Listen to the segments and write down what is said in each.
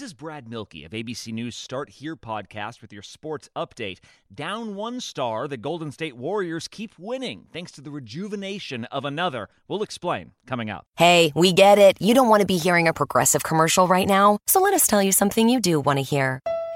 This is Brad Mielke of ABC News Start Here podcast with your sports update. Down one star, the Golden State Warriors keep winning thanks to the rejuvenation of another. We'll explain coming up. Hey, we get it. You don't want to be hearing a progressive commercial right now. So let us tell you something you do want to hear.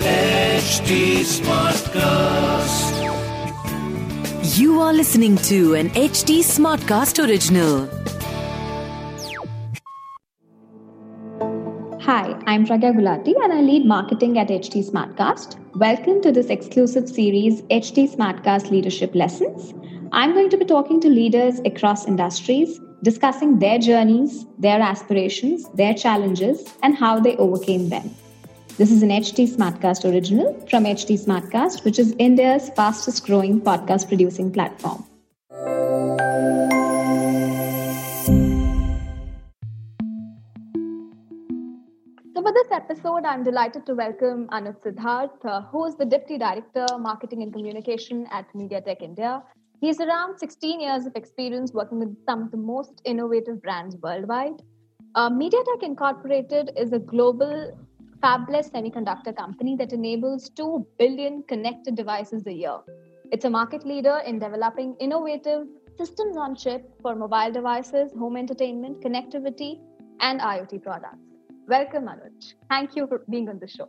HT Smartcast. You are listening to an HT Smartcast original. Hi, I'm Pragya Gulati and I lead marketing at HT Smartcast. Welcome to this exclusive series, HT Smartcast Leadership Lessons. I'm going to be talking to leaders across industries, discussing their journeys, their aspirations, their challenges, and how they overcame them. This is an HT Smartcast original from HT Smartcast, which is India's fastest growing podcast producing platform. So, for this episode, I'm delighted to welcome Anuj Siddharth, uh, who is the Deputy Director, Marketing and Communication at MediaTek India. He has around 16 years of experience working with some of the most innovative brands worldwide. Uh, MediaTek Incorporated is a global fabless semiconductor company that enables 2 billion connected devices a year. It's a market leader in developing innovative systems on chip for mobile devices, home entertainment, connectivity, and IoT products. Welcome, Anuj. Thank you for being on the show.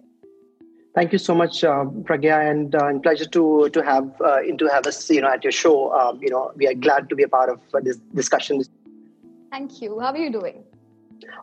Thank you so much, uh, Pragya, and uh, pleasure to to have uh, to have us, you know, at your show. Um, you know, we are glad to be a part of uh, this discussion. Thank you. How are you doing?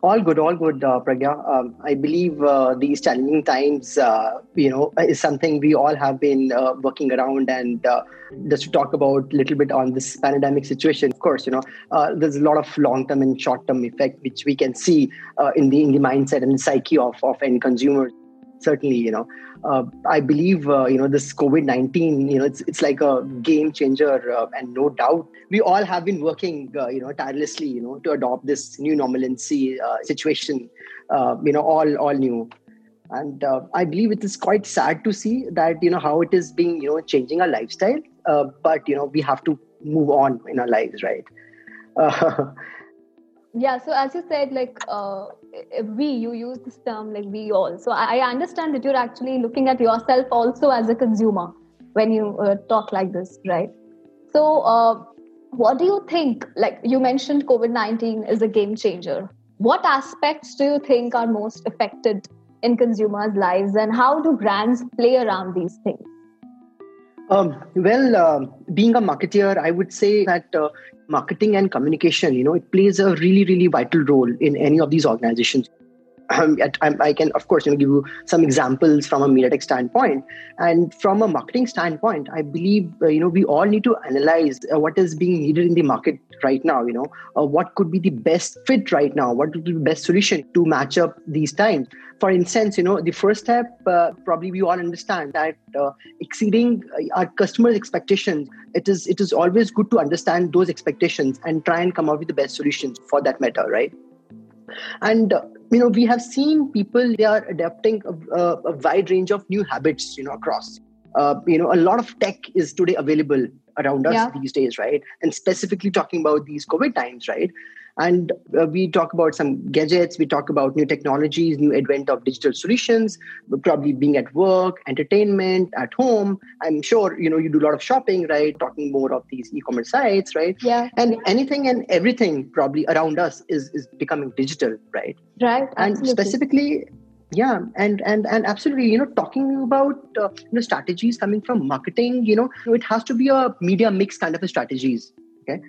All good, all good, uh, Pragya. Um, I believe uh, these challenging times, uh, you know, is something we all have been uh, working around. And uh, just to talk about a little bit on this pandemic situation, of course, you know, uh, there's a lot of long-term and short-term effect which we can see in the in the mindset and the psyche of of end consumers certainly you know. Uh, i believe uh, you know this covid-19 you know it's, it's like a game changer uh, and no doubt we all have been working uh, you know tirelessly you know to adopt this new normalcy uh, situation uh, you know all all new. And i believe it is quite sad to see that you know how it is being you know changing our lifestyle but you know we have to move on in our lives right? Yeah so as you said like we you use this term like we all. So i understand that you're actually looking at yourself also as a consumer when you uh, talk like this right? So uh, what do you think like you mentioned covid-19 is a game changer. What aspects do you think are most affected in consumers lives and how do brands play around these things um, well, uh, being a marketeer, I would say that uh, marketing and communication, you know, it plays a really, really vital role in any of these organizations. Um, I can, of course, you know, give you some examples from a MediaTek standpoint, and from a marketing standpoint, I believe uh, you know we all need to analyze uh, what is being needed in the market right now. You know, uh, what could be the best fit right now? What would be the best solution to match up these times? For instance, you know, the first step uh, probably we all understand that uh, exceeding uh, our customers' expectations. It is it is always good to understand those expectations and try and come up with the best solutions for that matter, right? and you know we have seen people they are adapting a, a, a wide range of new habits you know across. Uh, you know a lot of tech is today available around us yeah. these days right? And specifically talking about these covid times right and uh, we talk about some gadgets, we talk about new technologies, new advent of digital solutions, probably being at work, entertainment, at home. I'm sure, you know, you do a lot of shopping, right? Talking more of these e-commerce sites, right? Yeah. And anything and everything probably around us is, is becoming digital, right? Right. And absolutely. specifically, yeah and and and absolutely you know talking about uh, you know strategies coming from marketing you know it has to be a media mix kind of a strategies okay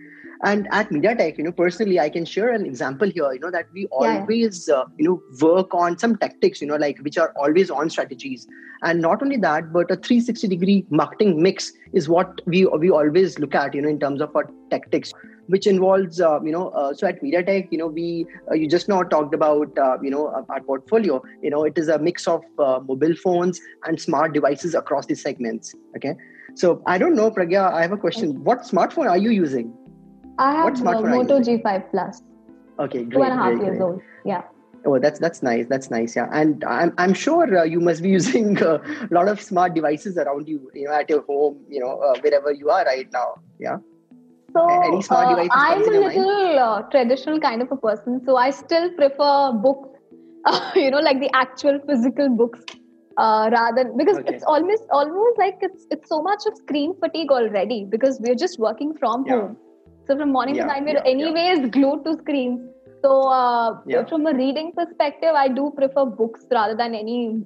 and at mediatek you know personally i can share an example here you know that we always uh, you know work on some tactics you know like which are always on strategies. And not only that but a 360 degree marketing mix is what we we always look at you know in terms of our tactics which involves uh, you know uh, so at mediatek you know we uh, you just now talked about uh, you know our portfolio. You know it is a mix of uh, mobile phones and smart devices across these segments okay? So i don't know pragya i have a question. What smartphone are you using I have what uh, Moto G5 Plus. Okay, great. Two and a half great, years great. old. Yeah. Oh, that's that's nice. That's nice. Yeah, and I'm I'm sure uh, you must be using a lot of smart devices around you. You know, at your home. You know, uh, wherever you are right now. Yeah. So Any smart uh, devices I'm a little uh, traditional kind of a person. So I still prefer books. you know, like the actual physical books. Uh, rather because okay. it's almost almost like it's it's so much of screen fatigue already because we're just working from yeah. home so from morning yeah, to night, we're yeah, anyways yeah. glued to screens. So uh, from a reading perspective, I do prefer books rather than any.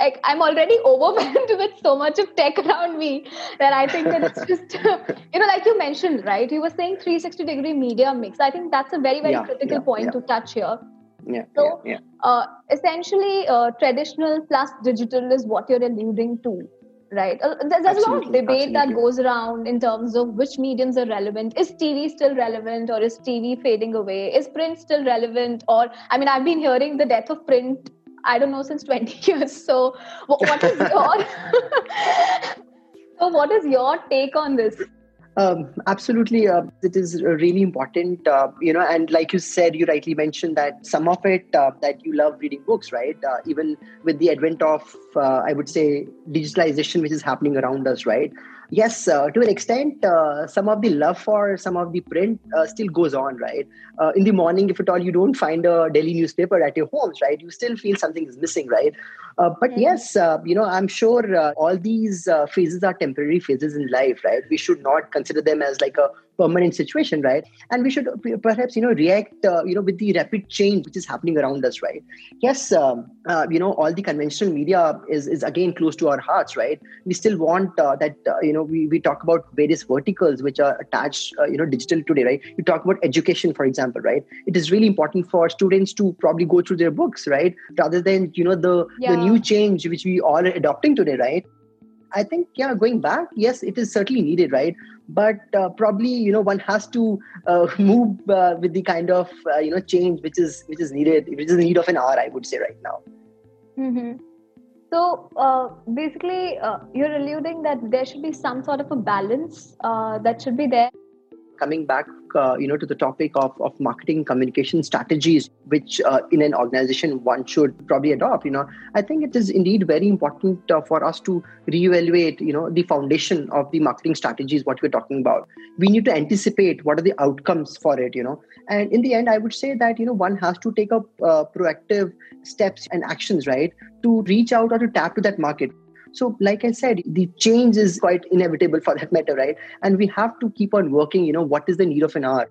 Like I'm already overwhelmed with so much of tech around me that I think that it's just you know, like you mentioned, right? You were saying 360 degree media mix. I think that's a very very critical point to touch here. Yeah. So yeah, uh, essentially, uh, traditional plus digital is what you're alluding to right. Uh, there's, there's a lot of debate absolutely. that goes around in terms of which mediums are relevant. Is tv still relevant or is tv fading away? Is print still relevant or i mean i've been hearing the death of print i don't know since 20 years. So what is your so what is your take on this um, absolutely, uh, it is really important, uh, you know. And like you said, you rightly mentioned that some of it uh, that you love reading books, right? Uh, even with the advent of, uh, I would say, digitalization, which is happening around us, right? yes, uh, to an extent, uh, some of the love for some of the print uh, still goes on, right? Uh, in the morning, if at all you don't find a daily newspaper at your homes, right, you still feel something is missing, right? Uh, but mm-hmm. yes, uh, you know, I'm sure all these phases are temporary phases in life, right? We should not consider them as like a permanent situation right and we should perhaps you know react uh, you know with the rapid change which is happening around us right yes um, uh, you know all the conventional media is is again close to our hearts right we still want uh, that uh, you know we, we talk about various verticals which are attached uh, you know digital today right you talk about education for example right it is really important for students to probably go through their books right rather than you know the yeah. the new change which we all are adopting today right I think, yeah, going back, yes, it is certainly needed, right? But uh, probably, you know, one has to uh, move uh, with the kind of, uh, you know, change which is which is needed, which is the need of an hour, I would say, right now. Mm-hmm. So uh, basically, uh, you're alluding that there should be some sort of a balance that should be there coming back uh, you know to the topic of, of marketing communication strategies which uh, in an organization one should probably adopt you know i think it is indeed very important uh, for us to reevaluate you know the foundation of the marketing strategies what we're talking about. We need to anticipate what are the outcomes for it you know. And in the end i would say that you know one has to take up uh, proactive steps and actions right to reach out or to tap to that market so, like I said, the change is quite inevitable for that matter, right? And we have to keep on working, you know, what is the need of an hour?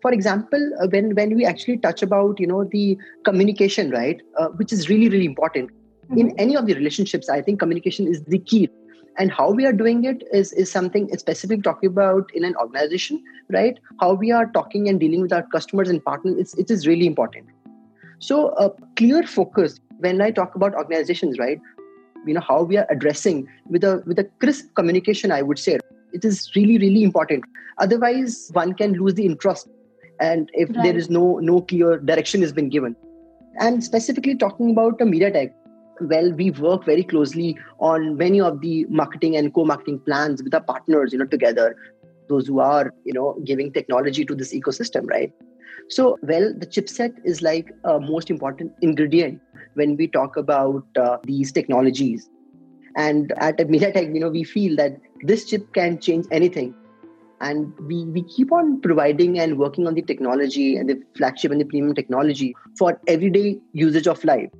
For example, uh, when, when we actually touch about, you know, the communication, right, uh, which is really, really important. Mm-hmm. In any of the relationships, I think communication is the key and how we are doing it is, is something specific talking about in an organization right how we are talking and dealing with our customers and partners it's, it is really important so a clear focus when i talk about organizations right you know how we are addressing with a with a crisp communication i would say. It is really really important. Otherwise one can lose the interest. And if right. there is no no clear direction has been given. And specifically talking about a mediatek well we work very closely on many of the marketing and co-marketing plans with our partners you know together. Those who are you know giving technology to this ecosystem right? So, well, the chipset is like a most important ingredient when we talk about uh, these technologies. And at MediaTek, you know, we feel that this chip can change anything. And we, we keep on providing and working on the technology and the flagship and the premium technology for everyday usage of life.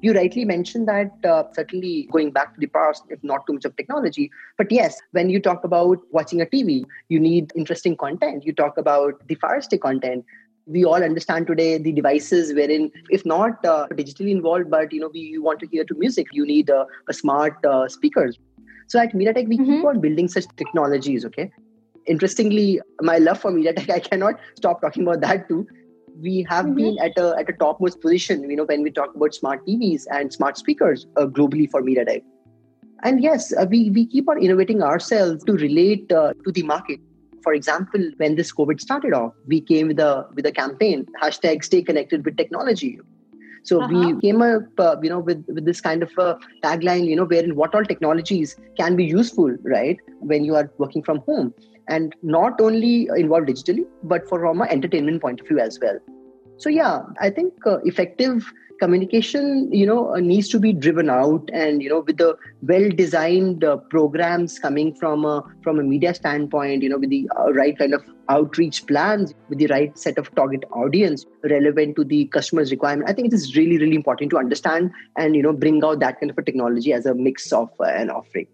You rightly mentioned that uh, certainly going back to the past, if not too much of technology. But yes, when you talk about watching a TV, you need interesting content. You talk about the Fire Stick content we all understand today the devices wherein if not uh, digitally involved but you know we you want to hear to music you need uh, a smart uh, speakers. So at mediatek we mm-hmm. keep on building such technologies okay? Interestingly my love for mediatek i cannot stop talking about that too. We have mm-hmm. been at a at a topmost position you know when we talk about smart tvs and smart speakers uh, globally for mediatek. And yes uh, we we keep on innovating ourselves to relate uh, to the market for example, when this COVID started off, we came with a with a campaign hashtag Stay Connected with Technology. So uh-huh. we came up, uh, you know, with, with this kind of a tagline, you know, wherein what all technologies can be useful, right, when you are working from home, and not only involved digitally, but from an entertainment point of view as well. So yeah, I think uh, effective communication you know uh, needs to be driven out and you know with the well designed uh, programs coming from a from a media standpoint you know with the uh, right kind of outreach plans with the right set of target audience relevant to the customer's requirement i think it is really really important to understand and you know bring out that kind of a technology as a mix of uh, an offering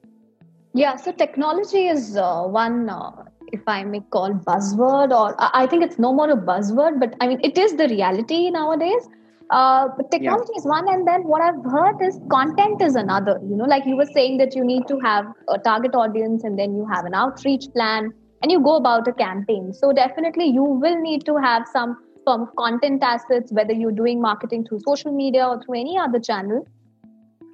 yeah so technology is uh, one uh, if I may call buzzword, or I think it's no more a buzzword, but I mean, it is the reality nowadays. Uh, but technology yeah. is one, and then what I've heard is content is another. You know, like you were saying that you need to have a target audience, and then you have an outreach plan, and you go about a campaign. So definitely, you will need to have some form of content assets, whether you're doing marketing through social media or through any other channel.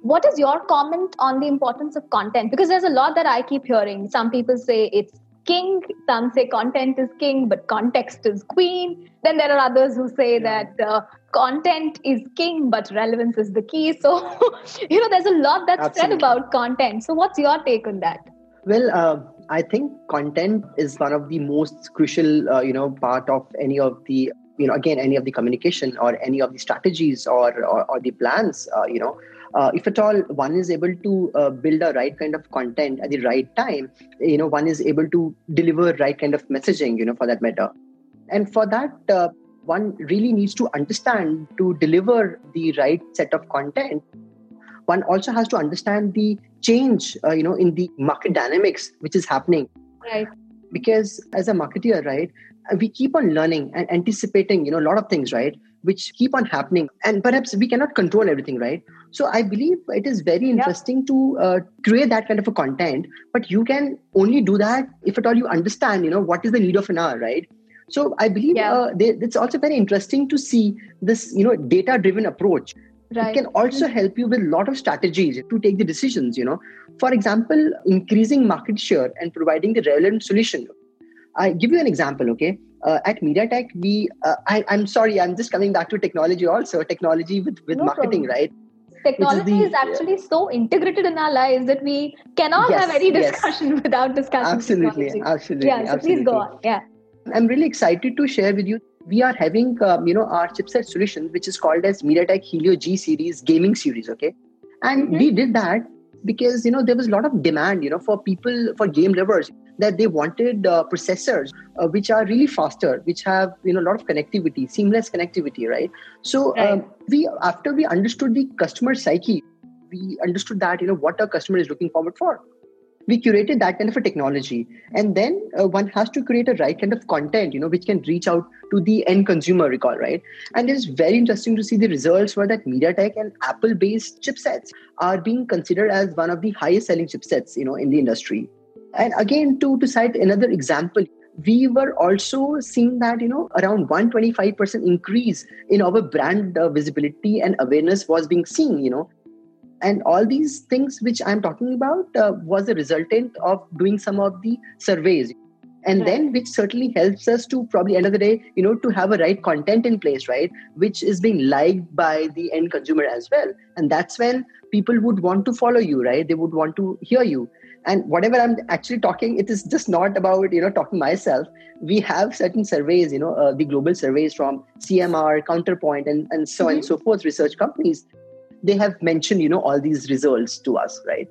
What is your comment on the importance of content? Because there's a lot that I keep hearing. Some people say it's king. Some say content is king, but context is queen. Then there are others who say that uh, content is king, but relevance is the key. So, you know, there's a lot that's Absolutely. said about content. So, what's your take on that? Well, uh, I think content is one of the most crucial, uh, you know, part of any of the, you know, again, any of the communication or any of the strategies or or, or the plans, uh, you know. Uh, if at all one is able to uh, build a right kind of content at the right time you know one is able to deliver right kind of messaging you know for that matter and for that uh, one really needs to understand to deliver the right set of content one also has to understand the change uh, you know in the market dynamics which is happening. Right. Because as a marketer right we keep on learning and anticipating you know a lot of things right which keep on happening. And perhaps we cannot control everything right? So i believe it is very interesting yeah. to uh, create that kind of a content but you can only do that if at all you understand you know what is the need of an hour right so I believe yeah. uh, they, it's also very interesting to see this, you know, data-driven approach. Right. It can also help you with a lot of strategies to take the decisions. You know, for example, increasing market share and providing the relevant solution. I give you an example. Okay, uh, at MediaTek, we uh, I, am sorry, I'm just coming back to technology also. Technology with with no marketing, problem. right? technology is, the, is, actually so integrated in our lives that we cannot yes, have any discussion yes. without discussing absolutely technology. absolutely yeah so absolutely. please go on yeah I'm really excited to share with you. We are having, um, you know, our chipset solution, which is called as MediaTek Helio G series gaming series. Okay, and mm-hmm. we did that because you know there was a lot of demand, you know, for people for game lovers that they wanted uh, processors uh, which are really faster, which have you know a lot of connectivity, seamless connectivity, right? So right. Um, we after we understood the customer psyche, we understood that you know what our customer is looking forward for we curated that kind of a technology. And then uh, one has to create a right kind of content you know which can reach out to the end consumer recall right? And it is very interesting to see the results where that mediatek and apple based chipsets are being considered as one of the highest selling chipsets you know in the industry. And again to to cite another example we were also seeing that you know around 125% increase in our brand uh, visibility and awareness was being seen you know and all these things which i'm talking about uh, was a resultant of doing some of the surveys. And then which certainly helps us to probably end of the day you know to have a right content in place right? Which is being liked by the end consumer as well. And that's when people would want to follow you right? They would want to hear you. And whatever i'm actually talking it is just not about you know talking myself. We have certain surveys you know uh, the global surveys from cmr counterpoint and, and so mm-hmm. on and so forth research companies they have mentioned you know all these results to us right?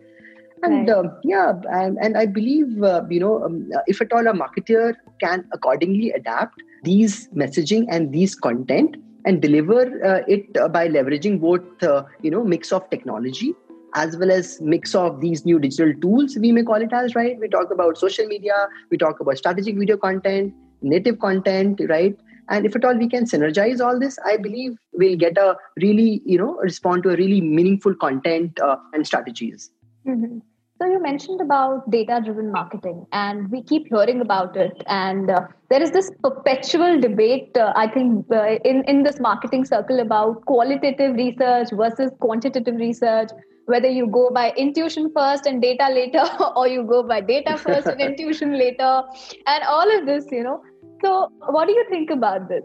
And right. Um, yeah and, and i believe uh, you know um, if at all a marketer can accordingly adapt these messaging and these content and deliver uh, it uh, by leveraging both uh, you know mix of technology as well as mix of these new digital tools we may call it as right? We talk about social media we talk about strategic video content native content right and if at all we can synergize all this i believe we'll get a really you know respond to a really meaningful content uh, and strategies mm-hmm. So you mentioned about data-driven marketing, and we keep hearing about it. And uh, there is this perpetual debate, uh, I think, uh, in in this marketing circle about qualitative research versus quantitative research. Whether you go by intuition first and data later, or you go by data first and intuition later, and all of this, you know. So, what do you think about this?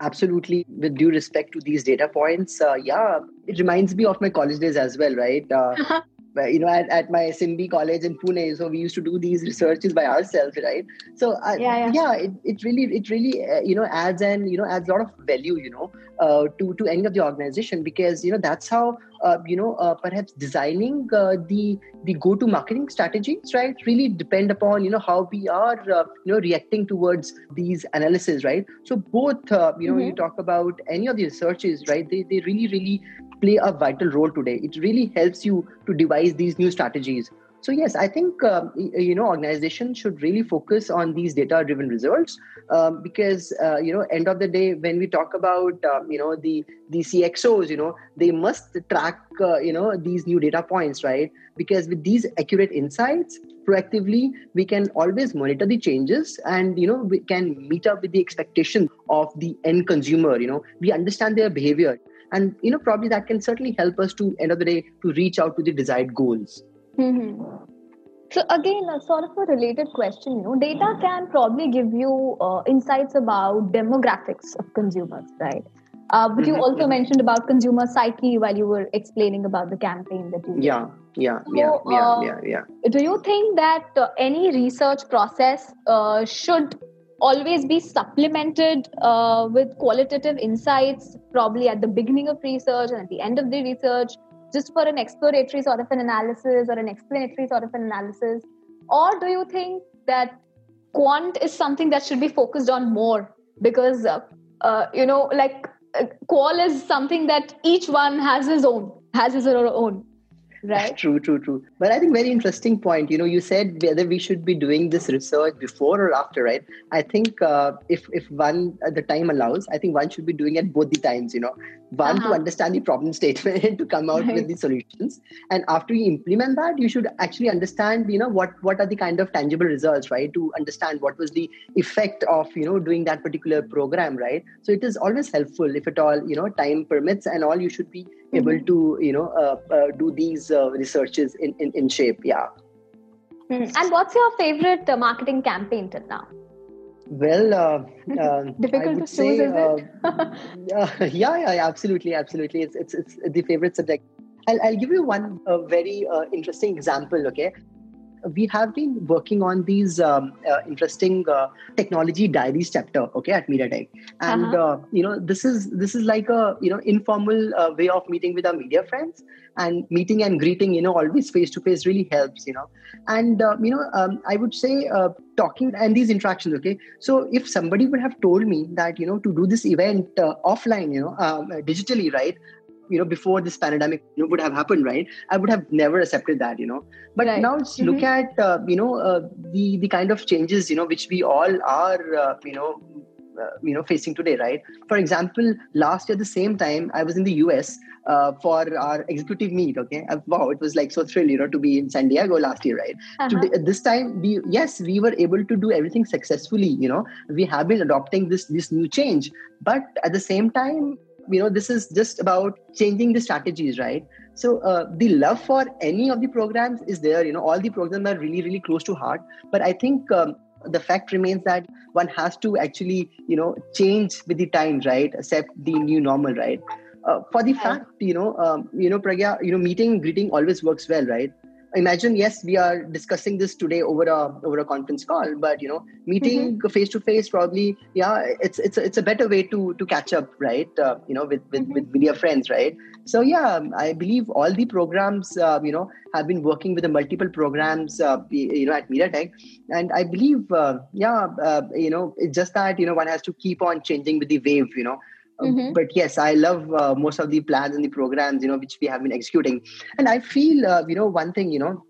Absolutely, with due respect to these data points, uh, yeah, it reminds me of my college days as well, right? Uh, you know at, at my SMB college in Pune so we used to do these researches by ourselves right so uh, yeah, yeah. yeah it, it really it really uh, you know adds and you know adds a lot of value you know uh, to to any of the organization because you know that's how you know uh, perhaps designing uh, the the go to marketing strategies right really depend upon you know how we are you know reacting towards these analysis right so both you know mm-hmm. you talk about any of the researches right they, they really really play a vital role today. It really helps you to devise these new strategies. So yes, I think um, you know organizations should really focus on these data-driven results um, because uh, you know end of the day when we talk about um, you know the the CXOs, you know they must track uh, you know these new data points, right? Because with these accurate insights, proactively we can always monitor the changes and you know we can meet up with the expectation of the end consumer. You know we understand their behavior and you know probably that can certainly help us to end of the day to reach out to the desired goals mm-hmm. so again a sort of a related question you know data can probably give you uh, insights about demographics of consumers right uh, but you mm-hmm. also mm-hmm. mentioned about consumer psyche while you were explaining about the campaign that you did. yeah yeah so, yeah, yeah, uh, yeah yeah do you think that uh, any research process uh, should always be supplemented uh, with qualitative insights, probably at the beginning of research and at the end of the research, just for an exploratory sort of an analysis or an explanatory sort of an analysis? Or do you think that quant is something that should be focused on more? Because, uh, uh, you know, like uh, qual is something that each one has his own, has his or her own right. True true true. But i think very interesting point. You know you said whether we should be doing this research before or after right? I think uh, if if one uh, the time allows i think one should be doing it both the times you know. One uh-huh. to understand the problem statement to come out right. with the solutions. And after you implement that you should actually understand you know what what are the kind of tangible results right? To understand what was the effect of you know doing that particular program right? So it is always helpful if at all you know time permits and all you should be able mm-hmm. to you know uh, uh, do these uh, researches in, in, in shape yeah mm. and what's your favorite uh, marketing campaign till now well, uh, uh, difficult to choose, say, is it? yeah, yeah, absolutely, absolutely. It's it's it's the favorite subject. I'll I'll give you one very interesting example. Okay, we have been working on these um, uh, interesting uh, technology diaries chapter okay at mediatek. And uh-huh. uh, you know this is this is like a you know informal uh, way of meeting with our media friends. And meeting and greeting you know always face to face really helps you know. And uh, you know um, i would say uh, talking and these interactions okay. So if somebody would have told me that you know to do this event offline you know um, digitally right you know before this pandemic you know, would have happened right? I would have never accepted that you know. But right. now mm-hmm. look at uh, you know uh, the the kind of changes you know which we all are uh, you know uh, you know facing today right? For example last year the same time i was in the us uh, for our executive meet okay? Uh, wow it was like so thrilled you know to be in san diego last year right? Uh-huh. Today, this time we yes we were able to do everything successfully you know? We have been adopting this this new change. But at the same time you know this is just about changing the strategies right? So uh, the love for any of the programs is there you know all the programs are really really close to heart. But i think um, the fact remains that one has to actually you know change with the times right? Accept the new normal right? Uh, for the fact you know um, you know pragya you know meeting greeting always works well right imagine yes we are discussing this today over a over a conference call but you know meeting face to face probably yeah it's it's it's a better way to to catch up right uh, you know with with, mm-hmm. with media friends right? So yeah i believe all the programs uh, you know have been working with the multiple programs uh, you know at mediatek. And i believe uh, yeah uh, you know it's just that you know one has to keep on changing with the wave you know. um, mm-hmm. but yes i love uh, most of the plans and the programs you know which we have been executing. And i feel uh, you know one thing you know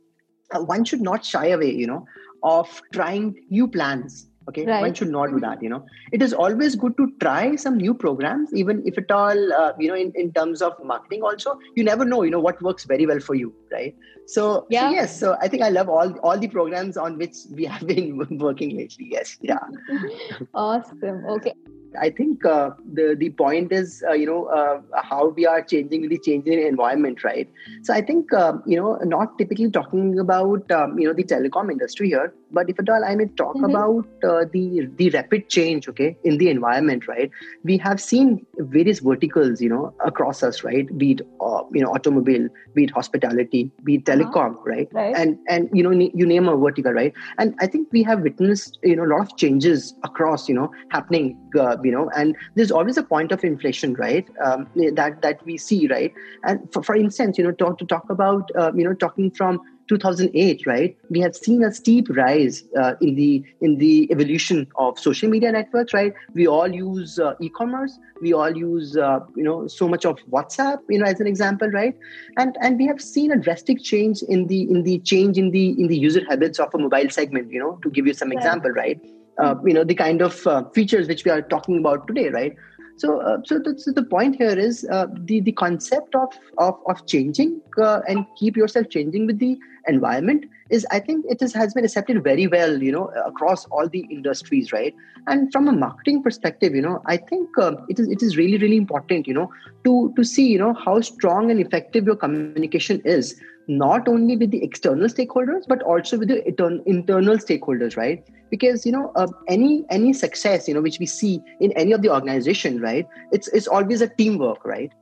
uh, one should not shy away you know of trying new plans okay? Right. one should not do that you know. It is always good to try some new programs even if at all uh, you know in, in terms of marketing also. You never know you know what works very well for you right? So, yeah. so yes so i think i love all all the programs on which we have been working lately yes yeah. Awesome. Okay I think uh, the the point is uh, you know uh, how we are changing with the changing environment, right? So I think uh, you know not typically talking about um, you know the telecom industry here, but if at all I may talk mm-hmm. about uh, the the rapid change, okay, in the environment, right? We have seen various verticals, you know, across us, right? Be it uh, you know automobile, be it hospitality, be it uh-huh. telecom, uh-huh. right? right? And and you know you name a vertical, right? And I think we have witnessed you know a lot of changes across you know happening you know and there's always a point of inflation right um, that that we see right and for, for instance you know talk to talk about uh, you know talking from 2008 right? We have seen a steep rise uh, in the in the evolution of social media networks right? We all use uh, e-commerce. We all use uh, you know so much of whatsapp you know as an example right? And and we have seen a drastic change in the in the change in the in the user habits of a mobile segment you know to give you some yeah. example right? Uh, you know the kind of uh, features which we are talking about today right so uh, so, the, so the point here is uh, the the concept of of, of changing uh, and keep yourself changing with the environment is i think it is, has been accepted very well you know across all the industries right? And from a marketing perspective you know i think uh, it is it is really really important you know to to see you know how strong and effective your communication is not only with the external stakeholders but also with the internal stakeholders right? Because you know uh, any any success you know which we see in any of the organization right it's it's always a teamwork right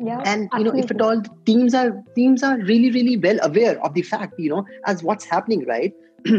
yeah and you know if at all teams are teams are really really well aware of the fact you know as what's happening right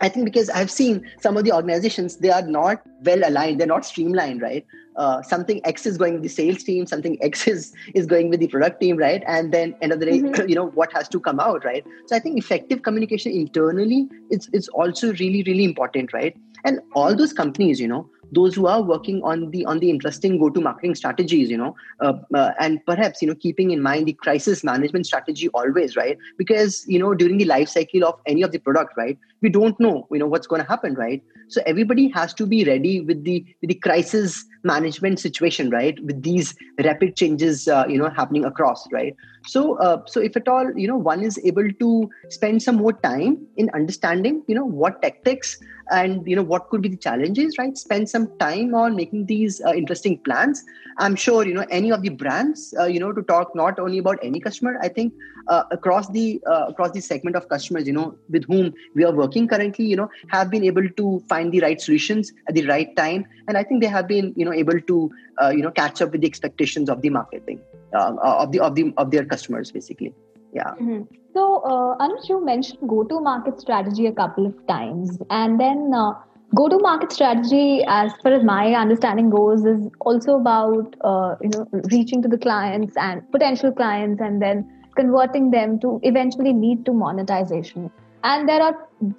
I think because I've seen some of the organizations, they are not well aligned, they're not streamlined, right? Uh, something X is going with the sales team, something X is, is going with the product team, right? And then end of the day, mm-hmm. you know, what has to come out, right? So I think effective communication internally is, is also really, really important, right? And all those companies, you know, those who are working on the on the interesting go to marketing strategies you know uh, uh, and perhaps you know keeping in mind the crisis management strategy always right? Because you know during the life cycle of any of the product right we don't know you know what's going to happen right? So everybody has to be ready with the with the crisis management situation right? With these rapid changes uh, you know happening across right? So uh, so if at all you know one is able to spend some more time in understanding you know what tactics and you know what could be the challenges right? Spend some time on making these uh, interesting plans. I'm sure you know any of the brands uh, you know to talk not only about any customer i think uh, across the uh, across the segment of customers you know with whom we are working currently you know have been able to find the right solutions at the right time. And i think they have been you know able to uh, you know catch up with the expectations of the marketing uh, of the of the of their customers basically. Yeah. Mm-hmm. so uh, you mentioned go to market strategy a couple of times. And then uh, go to market strategy as far as my understanding goes is also about uh, you know reaching to the clients and potential clients and then converting them to eventually lead to monetization. And there are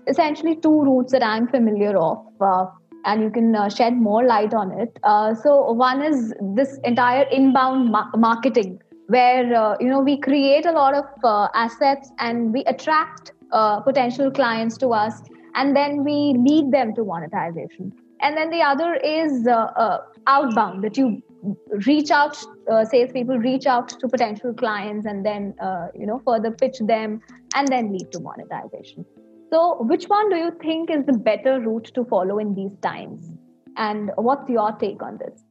essentially two routes that i'm familiar of uh, and you can uh, shed more light on it. Uh, so one is this entire inbound ma- marketing where uh, you know we create a lot of uh, assets and we attract uh, potential clients to us and then we lead them to monetization and then the other is outbound that you reach out uh, salespeople reach out to potential clients and then uh, you know further pitch them and then lead to monetization. So which one do you think is the better route to follow in these times? And what's your take on this?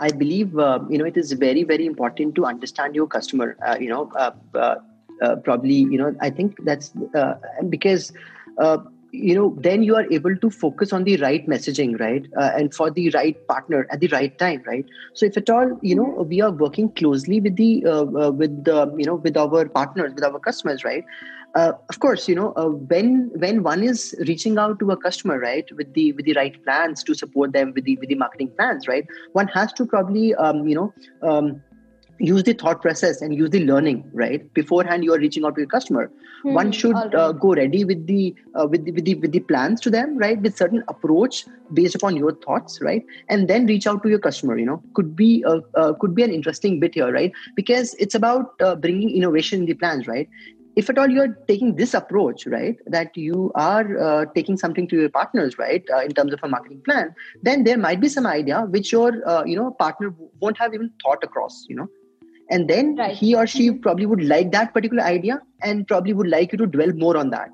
I believe uh, you know it is very very important to understand your customer. Uh, you know uh, uh, probably you know i think that's because you know then you are able to focus on the right messaging right? Uh, and for the right partner at the right time right? So if at all you know we are working closely with the uh, uh, with the you know with our partners with our customers right? Uh, of course you know uh, when when one is reaching out to a customer right with the with the right plans to support them with the with the marketing plans right? One has to probably um, you know um, use the thought process and use the learning right? Beforehand you are reaching out to your customer. Mm, one should uh, go ready with the, uh, with the with the with the plans to them right? With certain approach based upon your thoughts right? And then reach out to your customer you know? Could be a, uh, could be an interesting bit here right? Because it's about uh, bringing innovation in the plans right? If at all you're taking this approach, right, that you are uh, taking something to your partners, right, uh, in terms of a marketing plan, then there might be some idea which your, uh, you know, partner won't have even thought across, you know. And then right. he or she probably would like that particular idea and probably would like you to dwell more on that.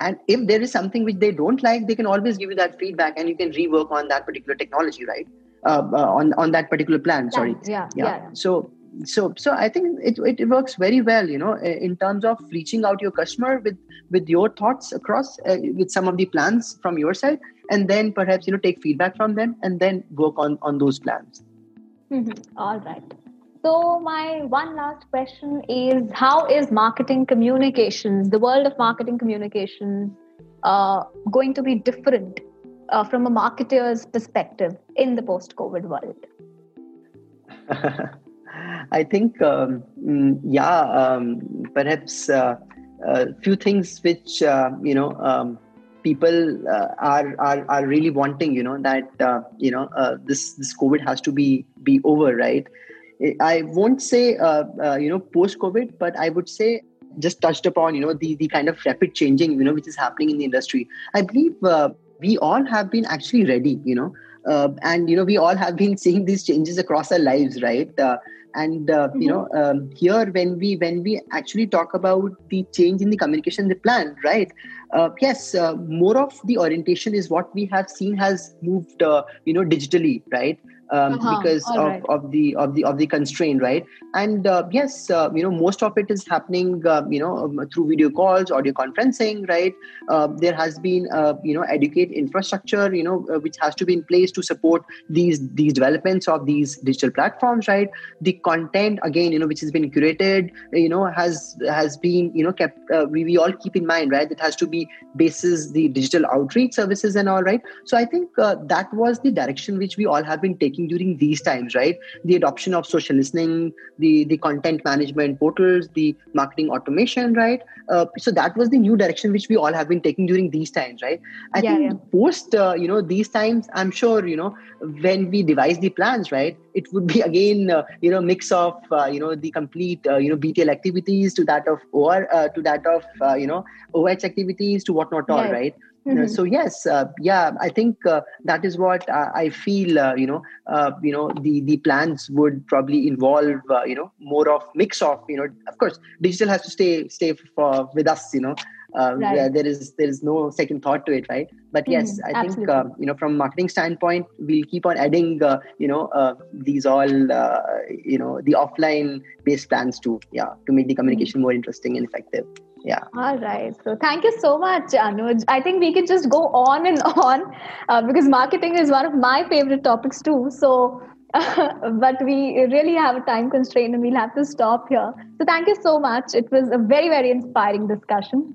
And if there is something which they don't like, they can always give you that feedback and you can rework on that particular technology, right? Uh, uh, on on that particular plan. Sorry. Yeah, yeah. yeah. So so so i think it, it works very well you know in terms of reaching out your customer with with your thoughts across uh, with some of the plans from your side and then perhaps you know take feedback from them and then work on on those plans mm-hmm. All right so my one last question is how is marketing communications the world of marketing communications uh, going to be different uh, from a marketer's perspective in the post covid world I think, um, mm, yeah, um, perhaps a uh, uh, few things which uh, you know um, people uh, are, are are really wanting. You know that uh, you know uh, this this COVID has to be be over, right? I won't say you know post COVID, but I would say just touched upon you know the the kind of rapid changing you know which is happening in the industry. I believe uh, we all have been actually ready. You know. and you know we all have been seeing these changes across our lives right and uh, mm-hmm. you know um, here when we when we actually talk about the change in the communication the plan right uh, yes uh, more of the orientation is what we have seen has moved uh, you know digitally right um, uh-huh. because of, right. of the of the of the constraint right and uh, yes uh, you know most of it is happening uh, you know um, through video calls audio conferencing right uh, there has been uh, you know educate infrastructure you know uh, which has to be in place to support these these developments of these digital platforms right the content again you know which has been curated you know has has been you know kept we, we all keep in mind right it has to be basis the digital outreach services and all right so i think that was the direction which we all have been taking making during these times, right? The adoption of social listening, the the content management portals, the marketing automation, right? Uh, so that was the new direction which we all have been taking during these times, right? I yeah, think yeah. post uh, you know these times, I'm sure you know when we devise the plans, right? It would be again uh, you know mix of uh, you know the complete uh, you know BTL activities to that of OR uh, to that of you know OH activities to whatnot all, yeah. right? Mm-hmm. so yes, uh, yeah, I think uh, that is what uh, I feel. Uh, you know, uh, you know, the the plans would probably involve uh, you know more of mix of you know. Of course, digital has to stay stay for, with us. You know, right. yeah, there is there is no second thought to it, right? But yes, mm, I think you know from marketing standpoint, we'll keep on adding you know these all you know the offline based plans too, yeah, to make the communication mm. more interesting and effective yeah. All right. So thank you so much anuj. I think we can just go on and on uh, because marketing is one of my favorite topics too. So uh, but we really have a time constraint and we'll have to stop here. So thank you so much. It was a very very inspiring discussion.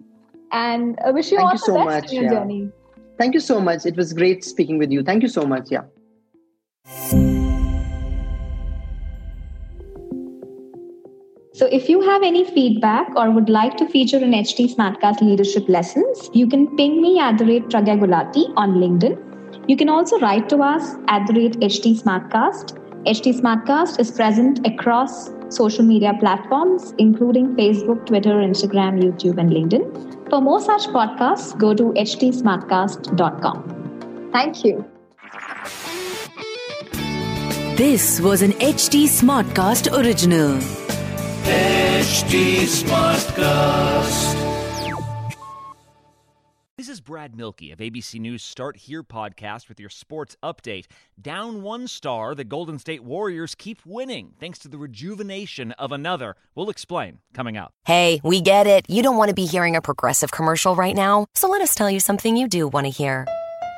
And I wish you thank all you so the best much, in your yeah. journey. Thank you so much. It was great speaking with you. Thank you so much yeah So if you have any feedback or would like to feature in HT Smartcast leadership lessons, you can ping me at the rate Pragya Gulati on LinkedIn. You can also write to us at the rate HT Smartcast. HT Smartcast is present across social media platforms, including Facebook, Twitter, Instagram, YouTube, and LinkedIn. For more such podcasts, go to htsmartcast.com. Thank you. This was an HT Smartcast original. This is Brad Mielke of ABC News Start Here podcast with your sports update. Down one star, the Golden State Warriors keep winning thanks to the rejuvenation of another. We'll explain coming up. Hey, we get it. You don't want to be hearing a progressive commercial right now, so let us tell you something you do want to hear.